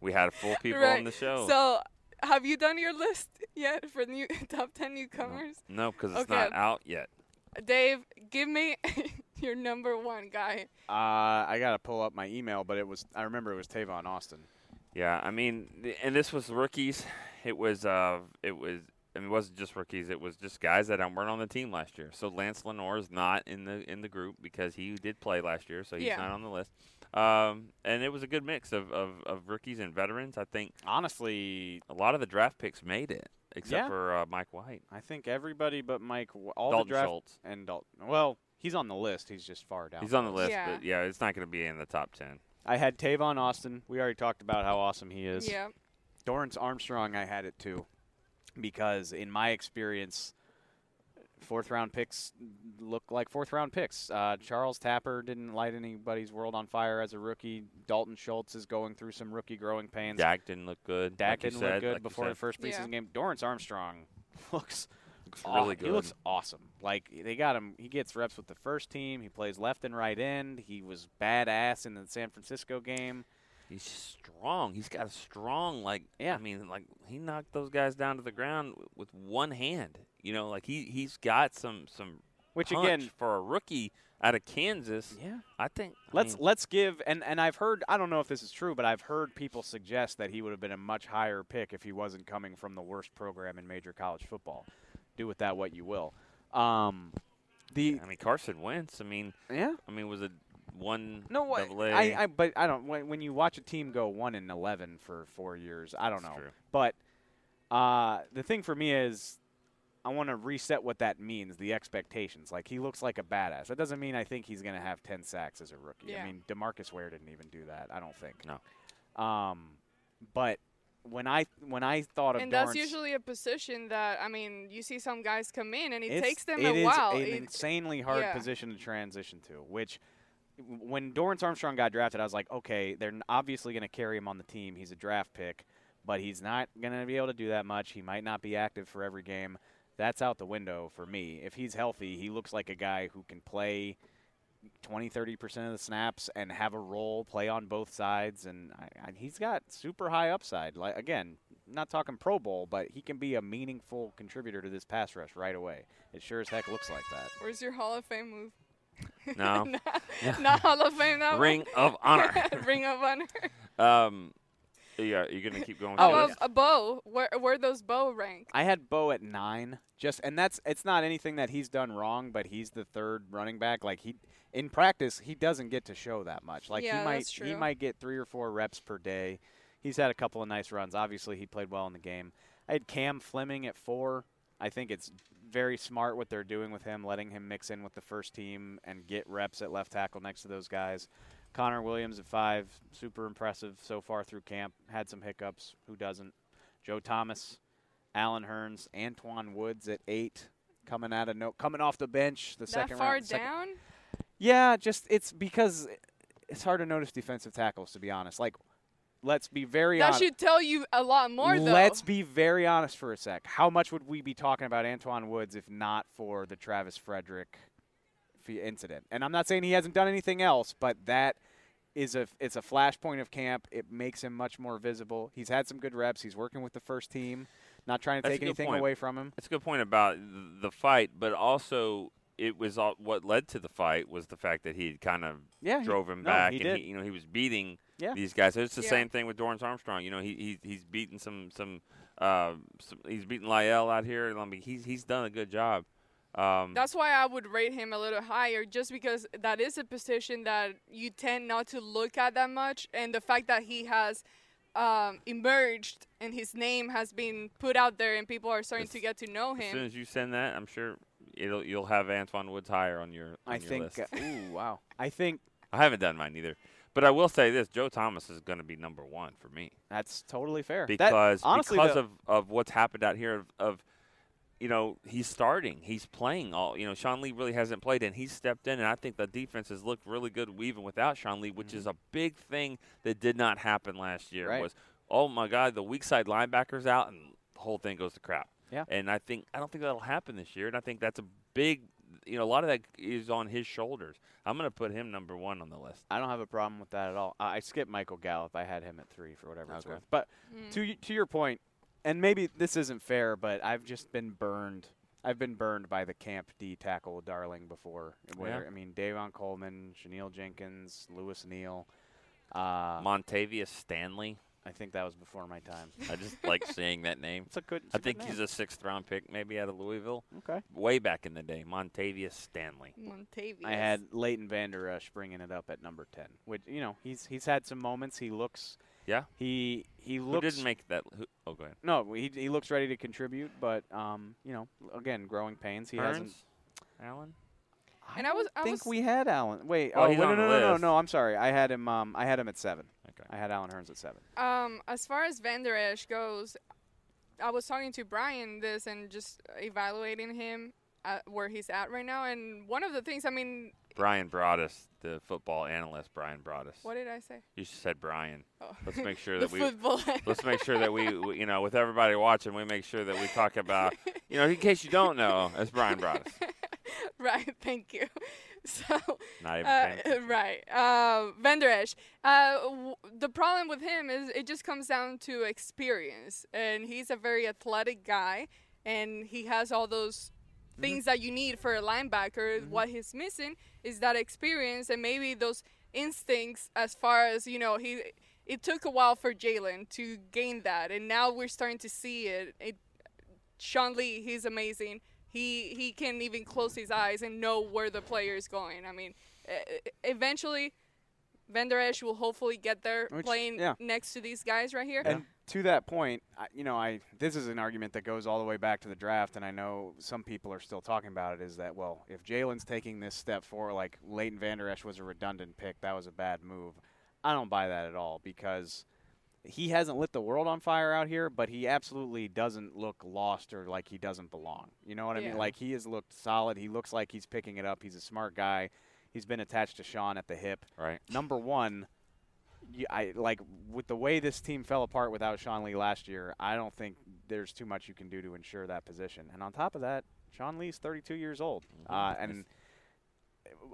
We had full people right. on the show. So, have you done your list yet for new top ten newcomers? no, because it's Okay. not out yet. Dave, give me your number one guy. Uh, I got to pull up my email, but it was. I remember it was Tavon Austin. Yeah, I mean, th- and this was rookies. It was. Uh, it was. I mean, it wasn't just rookies. It was just guys that weren't on the team last year. So Lance Lenoir is not in the in the group because he did play last year, so he's Yeah. not on the list. Um, and it was a good mix of, of, of rookies and veterans. I think honestly, a lot of the draft picks made it, except Yeah. for uh, Mike White. I think everybody but Mike, all Dalton the draft Schultz. and Dalton. Well, he's on the list. He's just far down. He's on the list, Yeah. but yeah, it's not going to be in the top ten. I had Tavon Austin. We already talked about how awesome he is. Yeah. Dorance Armstrong, I had it too, because in my experience, fourth round picks look like fourth round picks. Uh, Charles Tapper didn't light anybody's world on fire as a rookie. Dalton Schultz is going through some rookie growing pains. Dak didn't look good. Dak like didn't look good like before the first preseason Yeah. game. Dorance Armstrong looks Looks aw- really good. He looks awesome. Like they got him. He gets reps with the first team. He plays left and right end. He was badass in the San Francisco game. He's strong. He's got a strong like. Yeah. I mean, like he knocked those guys down to the ground w- with one hand. You know, like he he's got some some. Which again- for a rookie out of Kansas. Yeah. I think. I Let's mean, let's give and and I've heard I don't know if this is true, but I've heard people suggest that he would have been a much higher pick if he wasn't coming from the worst program in major college football. Do with that what you will. Um, the I mean Carson Wentz. I mean. Yeah. I mean, was it one? no, what double A? I, I but I don't when, when you watch a team go one and eleven for four years, I don't That's know. true. But uh, the thing for me is, I want to reset what that means, the expectations. Like he looks like a badass. That doesn't mean I think he's going to have ten sacks as a rookie. Yeah. I mean, Demarcus Ware didn't even do that. I don't think. No. Um, but when I when I thought of And that's usually a position that I mean, you see some guys come in and it takes them it a is while. an It- insanely hard yeah. position to transition to. Which, when Dorance Armstrong got drafted, I was like, okay, they're obviously going to carry him on the team. He's a draft pick, but he's not going to be able to do that much. He might not be active for every game. That's out the window for me. If he's healthy, he looks like a guy who can play 20, 30% of the snaps and have a role, play on both sides. And I, I, he's got super high upside. Like Again, not talking Pro Bowl, but he can be a meaningful contributor to this pass rush right away. It sure as heck looks like that. Where's your Hall of Fame move? No. not, not Hall of Fame. That Ring one? of Honor. Ring of Honor. Um, yeah, you're gonna keep going. Oh, with a bow. Where where those bow rank? I had Bo at nine, just and that's it's not anything that he's done wrong, but he's the third running back. Like he in practice, he doesn't get to show that much. Like Yeah, he might that's he might get three or four reps per day. He's had a couple of nice runs. Obviously, he played well in the game. I had Cam Fleming at four. I think it's very smart what they're doing with him, letting him mix in with the first team and get reps at left tackle next to those guys. Connor Williams at five, super impressive so far through camp. Had some hiccups. Who doesn't? Joe Thomas, Allen Hurns, Antwaun Woods at eight, coming out of no, coming off the bench. The That second far round. second- down? yeah, just it's because it's hard to notice defensive tackles. To be honest, like let's be very That honest. should tell you a lot more, though. Let's be very honest for a sec. How much would we be talking about Antwaun Woods if not for the Travis Frederick f- incident? And I'm not saying he hasn't done anything else, but that is a it's a flashpoint of camp. It makes him much more visible. He's had some good reps. He's working with the first team. Not trying to That's take anything point. away from him. That's a good point about the fight, but also it was all, what led to the fight was the fact that he kind of Yeah, drove him no, back, he and did. he, you know he was beating Yeah. these guys. So it's the Yeah. same thing with Dorance Armstrong. You know he, he he's beating some some, uh, some he's beating La'el out here. I mean he's he's done a good job. Um, That's why I would rate him a little higher, just because that is a position that you tend not to look at that much, and the fact that he has um, emerged and his name has been put out there, and people are starting to get to know him. as soon as you send that, I'm sure it'll you'll have Antwaun Woods higher on your. On I your think. list. Uh, ooh, wow. I think I haven't done mine either, but I will say this: Joe Thomas is going to be number one for me. that's totally fair. That- because honestly, because of, of what's happened out here of, of you know he's starting he's playing all you know Sean Lee really hasn't played and he's stepped in and I think the defense has looked really good even without Sean Lee which is a big thing that did not happen last year Mm-hmm. Right. was oh my god the weak side linebackers out and the whole thing goes to crap Yeah. and I think I don't think that'll happen this year and I think that's a big you know a lot of that is on his shoulders I'm going to put him number one on the list I don't have a problem with that at all. I I skipped Michael Gallup. I had him at three for whatever it's Okay. worth. But to to your point, and maybe this isn't fair, but I've just been burned. I've been burned by the Camp D tackle darling before. Where Yeah. I mean, Davon Coleman, Chanel Jenkins, Lewis Neal. Uh, Montavious Stanley I think that was before my time. I just like saying that name. It's a good. I think he's a sixth round pick, maybe out of Louisville. Okay. Way back in the day, Montavious Stanley. Montavious. I had Leighton Vander Esch bringing it up at number ten, which you know he's he's had some moments. He looks. Yeah. He he looks. Who didn't make that? Who, oh, go ahead. No, he he looks ready to contribute, but um, you know, again, growing pains. He hasn't. Hurns? Allen. And I was, I think was, we had Allen. Wait, Oh, oh, wait, no, on no, no, no, no. I'm sorry. I had him. Um, I had him at seven. Okay. I had Allen Hurns at seven. Um, as far as Van Der goes, I was talking to Brian this and just evaluating him at where he's at right now. And one of the things, I mean, Brian Broaddus, the football analyst. Brian Broaddus. what did I say? You said Brian. Oh. Let's make sure that we football let's make sure that we, we- you know, with everybody watching, we make sure that we talk about, you know, in case you don't know, it's Brian Broaddus. right, thank you. So, Not even uh, right, uh, Van Der Esch. Uh, w- the problem with him is it just comes down to experience, and he's a very athletic guy, and he has all those things that you need for a linebacker. Mm-hmm. What he's missing is that experience and maybe those instincts as far as you know he. It took a while for Jaylon to gain that, and now we're starting to see it. it Sean Lee, he's amazing. He he can even close his eyes and know where the player is going. I mean, eventually, Van Der Esch will hopefully get there Which- playing yeah. next to these guys right here. And to that point, I, you know, I this is an argument that goes all the way back to the draft, and I know some people are still talking about it. Is that well, if Jaylon's taking this step forward, like Leighton Vander Esch was a redundant pick, that was a bad move. I don't buy that at all because he hasn't lit the world on fire out here, but he absolutely doesn't look lost or like he doesn't belong. You know what I mean? Like he has looked solid. He looks like he's picking it up. He's a smart guy. He's been attached to Sean at the hip. Right. Number one, you, I like with the way this team fell apart without Sean Lee last year. I don't think there's too much you can do to ensure that position. And on top of that, Sean Lee's 32 years old, uh, and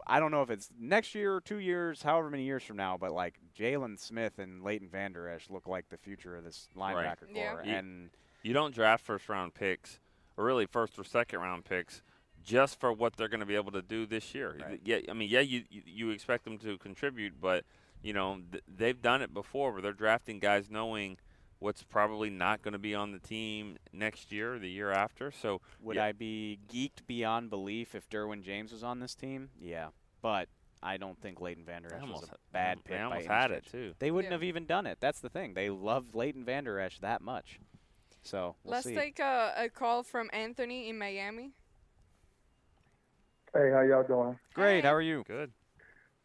I don't know if it's next year or two years, however many years from now, but like Jaylon Smith and Leighton Vander Esch look like the future of this linebacker Yeah. core. You- And You don't draft first round picks, or really first or second round picks, just for what they're going to be able to do this year. Right. Yeah, I mean, yeah, you you- you expect them to contribute, but you know th- they've done it before, where they're drafting guys knowing what's probably not going to be on the team next year, or the year after. So would yeah, I be geeked beyond belief if Derwin James was on this team? Yeah, but I don't think Leighton Vander They Esch was almost- a bad pick. by almost any had it, too. They wouldn't Yeah. have even done it. That's the thing. They loved Leighton Vander Esch that much. So we'll Let's see. take a, a call from Anthony in Miami. Hey, how y'all doing? Great. How are you? Good.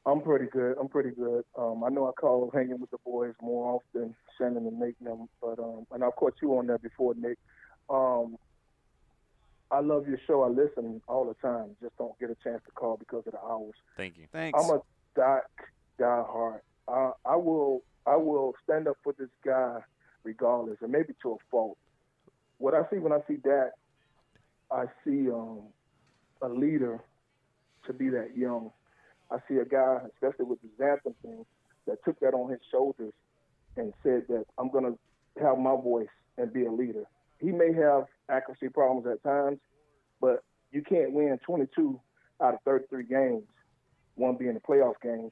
I'm pretty good. I'm pretty good. Um, I know I call hanging with the boys more often, Shannon and Nick, them, but um, and I've caught you on there before, Nick. Um, I love your show. I listen all the time. Just don't get a chance to call because of the hours. thank you. Thanks. I'm a Dak diehard. I, I will I will stand up for this guy regardless, and maybe to a fault. What I see when I see that, I see um, a leader to be that young. I see a guy, especially with the Xanthan thing, that took that on his shoulders and said that I'm going to have my voice and be a leader. He may have accuracy problems at times, but you can't win 22 out of 33 games, one being a playoff game,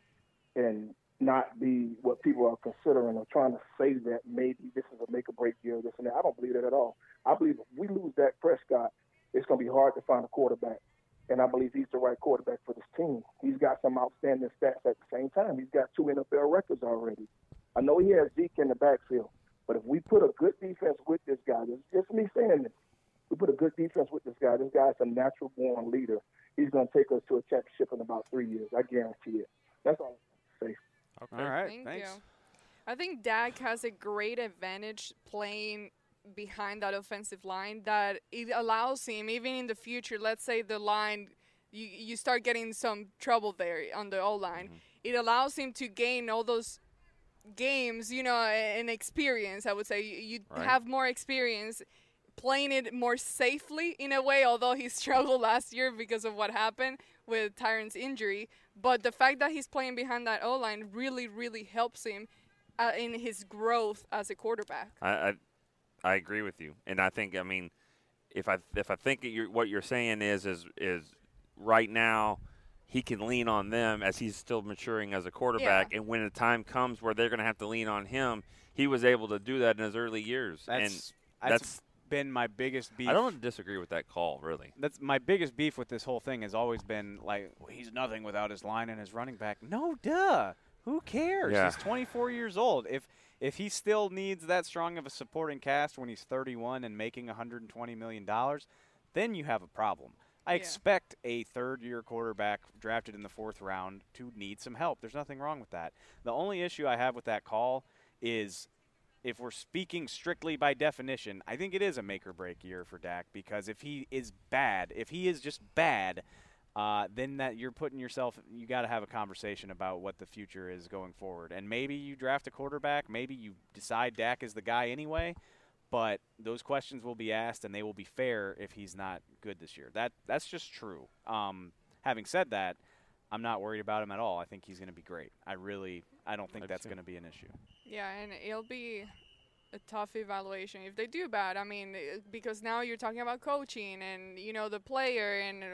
and not be what people are considering or trying to say that maybe this is a make or break year, this and that. I don't believe that at all. I believe if we lose Dak Prescott, it's going to be hard to find a quarterback. And I believe he's the right quarterback for this team. He's got some outstanding stats at the same time. He's got two NFL records already. I know he has Zeke in the backfield, but if we put a good defense with this guy, this is just me saying this. We put a good defense with this guy. This guy's a natural born leader. He's going to take us to a championship in about three years. I guarantee it. That's all I'm say. Okay. All right. Thank thanks. you. I think Dak has a great advantage playing behind that offensive line that it allows him, even in the future, let's say the line, you, you start getting some trouble there on the O line, it allows him to gain all those games, you know, and experience, I would say. You, you Right. have more experience playing it more safely in a way, although he struggled last year because of what happened with Tyron's injury. But the fact that he's playing behind that O line really, really helps him uh, in his growth as a quarterback. I, I I agree with you, and I think I mean, if I if I think you're, what you're saying is is is right now, he can lean on them as he's still maturing as a quarterback. And when the time comes where they're going to have to lean on him, he was able to do that in his early years. That's and that's, that's been my biggest beef. I don't disagree with that call, really. That's my biggest beef with this whole thing has always been like well, he's nothing without his line and his running back. No, duh. Who cares? Yeah. He's 24 years old. If if he still needs that strong of a supporting cast when he's 31 and making 120 million dollars, then you have a problem. I expect a third year quarterback drafted in the fourth round to need some help. There's nothing wrong with that. The only issue I have with that call is if we're speaking strictly by definition, I think it is a make or break year for Dak because if he is bad, if he is just bad, uh, then that you're putting yourself. You got to have a conversation about what the future is going forward, and maybe you draft a quarterback. Maybe you decide Dak is the guy anyway. But those questions will be asked, and they will be fair if he's not good this year. That that's just true. Um, having said that, I'm not worried about him at all. I think he's going to be great. I really, I don't think that's going to be an issue. Yeah, and it'll be a tough evaluation if they do bad. I mean, because now you're talking about coaching and you know the player and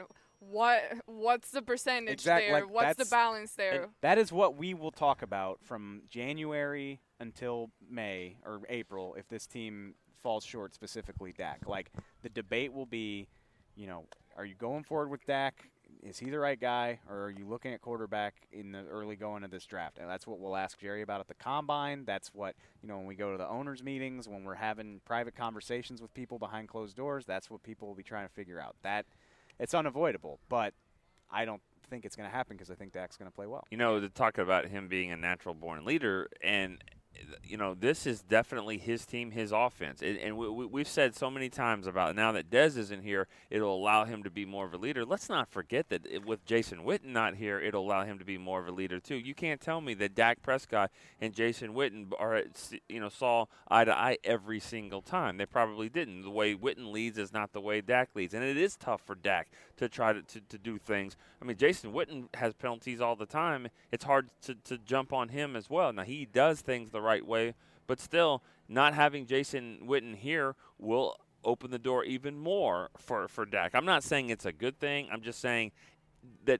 what what's the percentage Exact- there? like, what's the balance there? That is what we will talk about from January until May or April if this team falls short, specifically Dak. Like the debate will be, you know, are you going forward with Dak? Is he the right guy, or are you looking at quarterback in the early going of this draft? And that's what we'll ask Jerry about at the combine. That's what you know when we go to the owners' meetings, when we're having private conversations with people behind closed doors. That's what people will be trying to figure out. That it's unavoidable, but I don't think it's going to happen because I think Dak's going to play well. You know, to talk about him being a natural born leader, and you know, this is definitely his team, his offense, and, and we, we've said so many times about now that Dez isn't here, it'll allow him to be more of a leader. Let's not forget that it, with Jason Witten not here, it'll allow him to be more of a leader too. You can't tell me that Dak Prescott and Jason Witten are, you know, saw eye to eye every single time. They probably didn't. The way Witten leads is not the way Dak leads, and it is tough for Dak to try to, to, to do things. I mean, Jason Witten has penalties all the time. It's hard to, to jump on him as well. Now, he does things the right way, but still, not having Jason Witten here will open the door even more for, for Dak. I'm not saying it's a good thing. I'm just saying that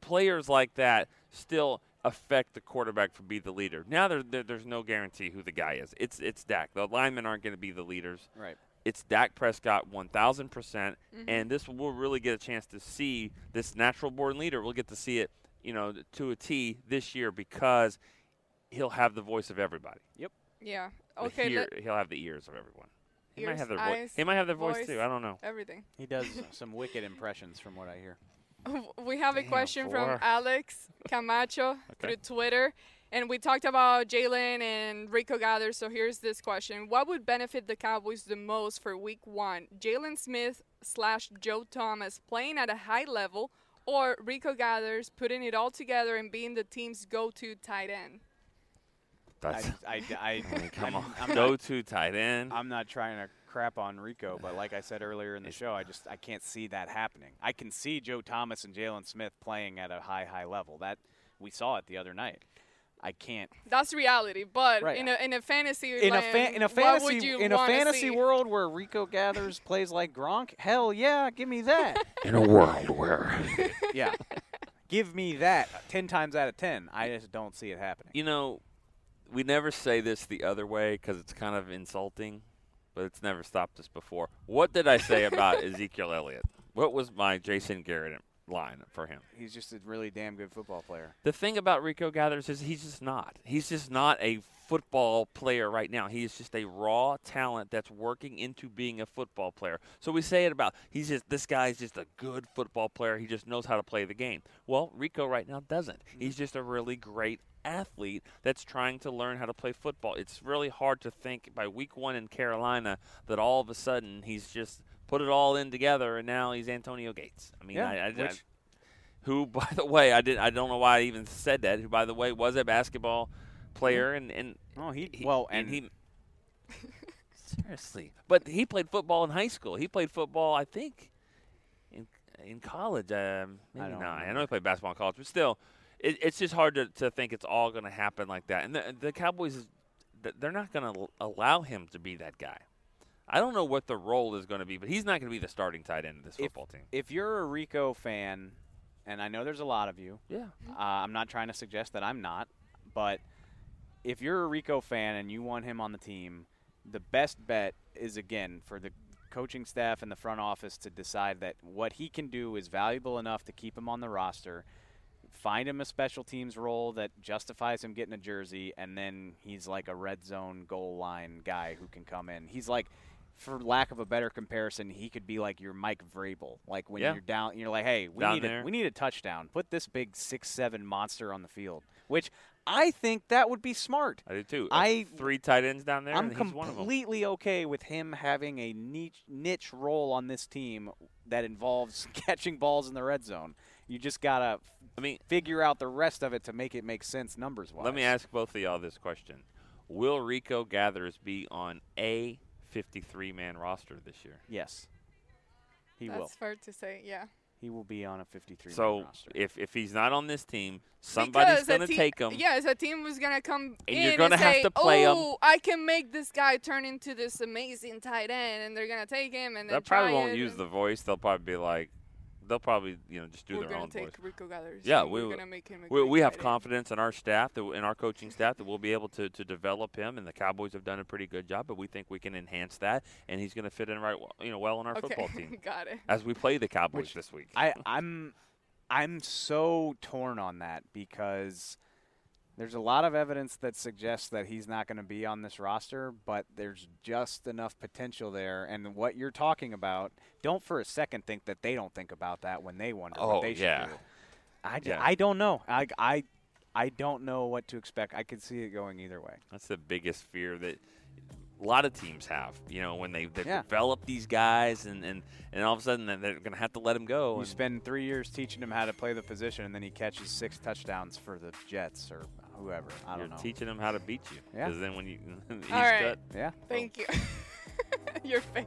players like that still affect the quarterback to be the leader. Now there, there, there's no guarantee who the guy is. It's it's Dak. The linemen aren't going to be the leaders. Right. It's Dak Prescott 1,000 percent, Mhm. and this we'll really get a chance to see this natural born leader. We'll get to see it, you know, to a T this year because he'll have the voice of everybody. Yep. yeah. Okay. hear- let- he'll have the ears of everyone. He might have their eyes, voice. He might have their voice, too. I don't know. Everything. He does some wicked impressions, from what I hear. We have a Damn, question from. Alex Camacho through Twitter. And we talked about Jaylon and Rico Gathers. So here's this question What would benefit the Cowboys the most for week one? Jaylon Smith slash Joe Thomas playing at a high level or Rico Gathers putting it all together and being the team's go to tight end? That's I, I, I, I mean, come I'm- on. I'm Go not- to tight end. I'm not trying to crap on Rico, but like I said earlier in the show, I just I can't see that happening. I can see Joe Thomas and Jaylon Smith playing at a high, high level. That we saw it the other night. I can't. That's reality. But Right. in, a, in a fantasy In a fa- in a fantasy in a fantasy see? world where Rico gathers plays like Gronk, hell yeah, give me that. In a world where. yeah, give me that ten times out of ten. I just don't see it happening. You know, we never say this the other way because it's kind of insulting, but it's never stopped us before. What did I say about Ezekiel Elliott? What was my Jason Garrett line for him? He's just a really damn good football player. The thing about Rico Gathers is he's just not. He's just not a football player right now. He is just a raw talent that's working into being a football player. So we say it about he's just this guy's just a good football player. He just knows how to play the game. Well, Rico right now doesn't. Mm-hmm. He's just a really great athlete that's trying to learn how to play football. It's really hard to think by week 1 in Carolina that all of a sudden he's just put it all in together and now he's Antonio Gates. I mean, Yeah, I, I, I who, by the way, I did I don't know why I even said that. Who, by the way, was a basketball player and and oh he, well and, and he seriously, but he played football in high school. He played football, I think, in in college. Um, maybe don't not. I know he played basketball in college, but still, it, it's just hard to, to think it's all going to happen like that. And the, the Cowboys, they're not going to allow him to be that guy. I don't know what the role is going to be, but he's not going to be the starting tight end of this if, football team. if you're a Rico fan, and I know there's a lot of you. Yeah. Uh, I'm not trying to suggest that I'm not, but if you're a Rico fan and you want him on the team, the best bet is again for the coaching staff and the front office to decide that what he can do is valuable enough to keep him on the roster. Find him a special teams role that justifies him getting a jersey, and then he's like a red zone goal line guy who can come in. He's like, for lack of a better comparison, he could be like your Mike Vrabel. Like when Yeah. you're down, you're like, hey, we Down need there. a, we need a touchdown. Put this big six seven monster on the field. Which I think that would be smart. I do too. I three tight ends down there, I'm and he's one of them. completely okay with him having a niche, niche role on this team that involves catching balls in the red zone. You just gotta, I mean, figure out the rest of it to make it make sense numbers wise. Let me ask both of y'all this question: Will Rico Gathers be on a 53-man roster this year? Yes, he That's will. That's fair to say. Yeah. He will be on a 53 So roster. if if he's not on this team, somebody's Because going to team- take him. Yes, a team was gonna come And in you're gonna have say, to play "Oh, I can make this guy turn into this amazing tight end," and they're gonna take him and They probably won't use the voice. They'll probably be like, they'll probably you know just do We're their gonna own take voice. Rico Gathers Yeah, we we're gonna make him a we, great we have confidence in our staff, that, in our coaching staff, that we'll be able to, to develop him. And the Cowboys have done a pretty good job, but we think we can enhance that, and he's going to fit in right, w- you know, well in our Okay, football team got it. as we play the Cowboys Which this week. I, I'm I'm so torn on that because there's a lot of evidence that suggests that he's not going to be on this roster, but there's just enough potential there. And what you're talking about, don't for a second think that they don't think about that when they wonder Oh, what they should yeah. do. I, Yeah. I don't know. I, I, I don't know what to expect. I could see it going either way. That's the biggest fear that a lot of teams have. You know, when they, they Yeah. develop these guys, and, and, and all of a sudden they're going to have to let them go. You spend three years teaching him how to play the position, and then he catches six touchdowns for the Jets or whoever. I don't You're know. teaching them how to beat you. Yeah. Because then when you he's All right. cut, Yeah. Thank you. Your face.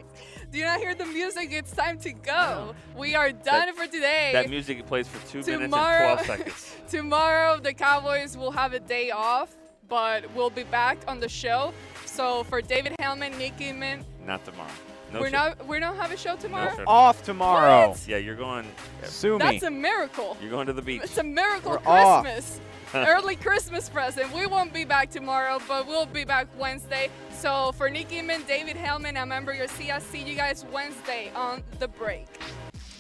Do you not hear the music? It's time to go. We are done for today. that music plays for two minutes and Tomorrow- 12 seconds. Tomorrow, the Cowboys will have a day off, but we'll be back on the show. So for David Helman, Nick Eatman, Not tomorrow. No we're show. not we don't have a show tomorrow. show Off tomorrow. What? Yeah, you're going. Sue me. That's a miracle. You're going to the beach. It's a miracle We're off. Christmas. Early Christmas present. We won't be back tomorrow, but we'll be back Wednesday. So for Nick Eatman, David Helman, I'm Amber Garcia. See you guys Wednesday on the break.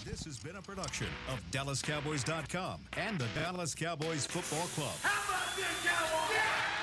This has been a production of DallasCowboys.com and the Dallas Cowboys Football Club. How about this, Cowboys?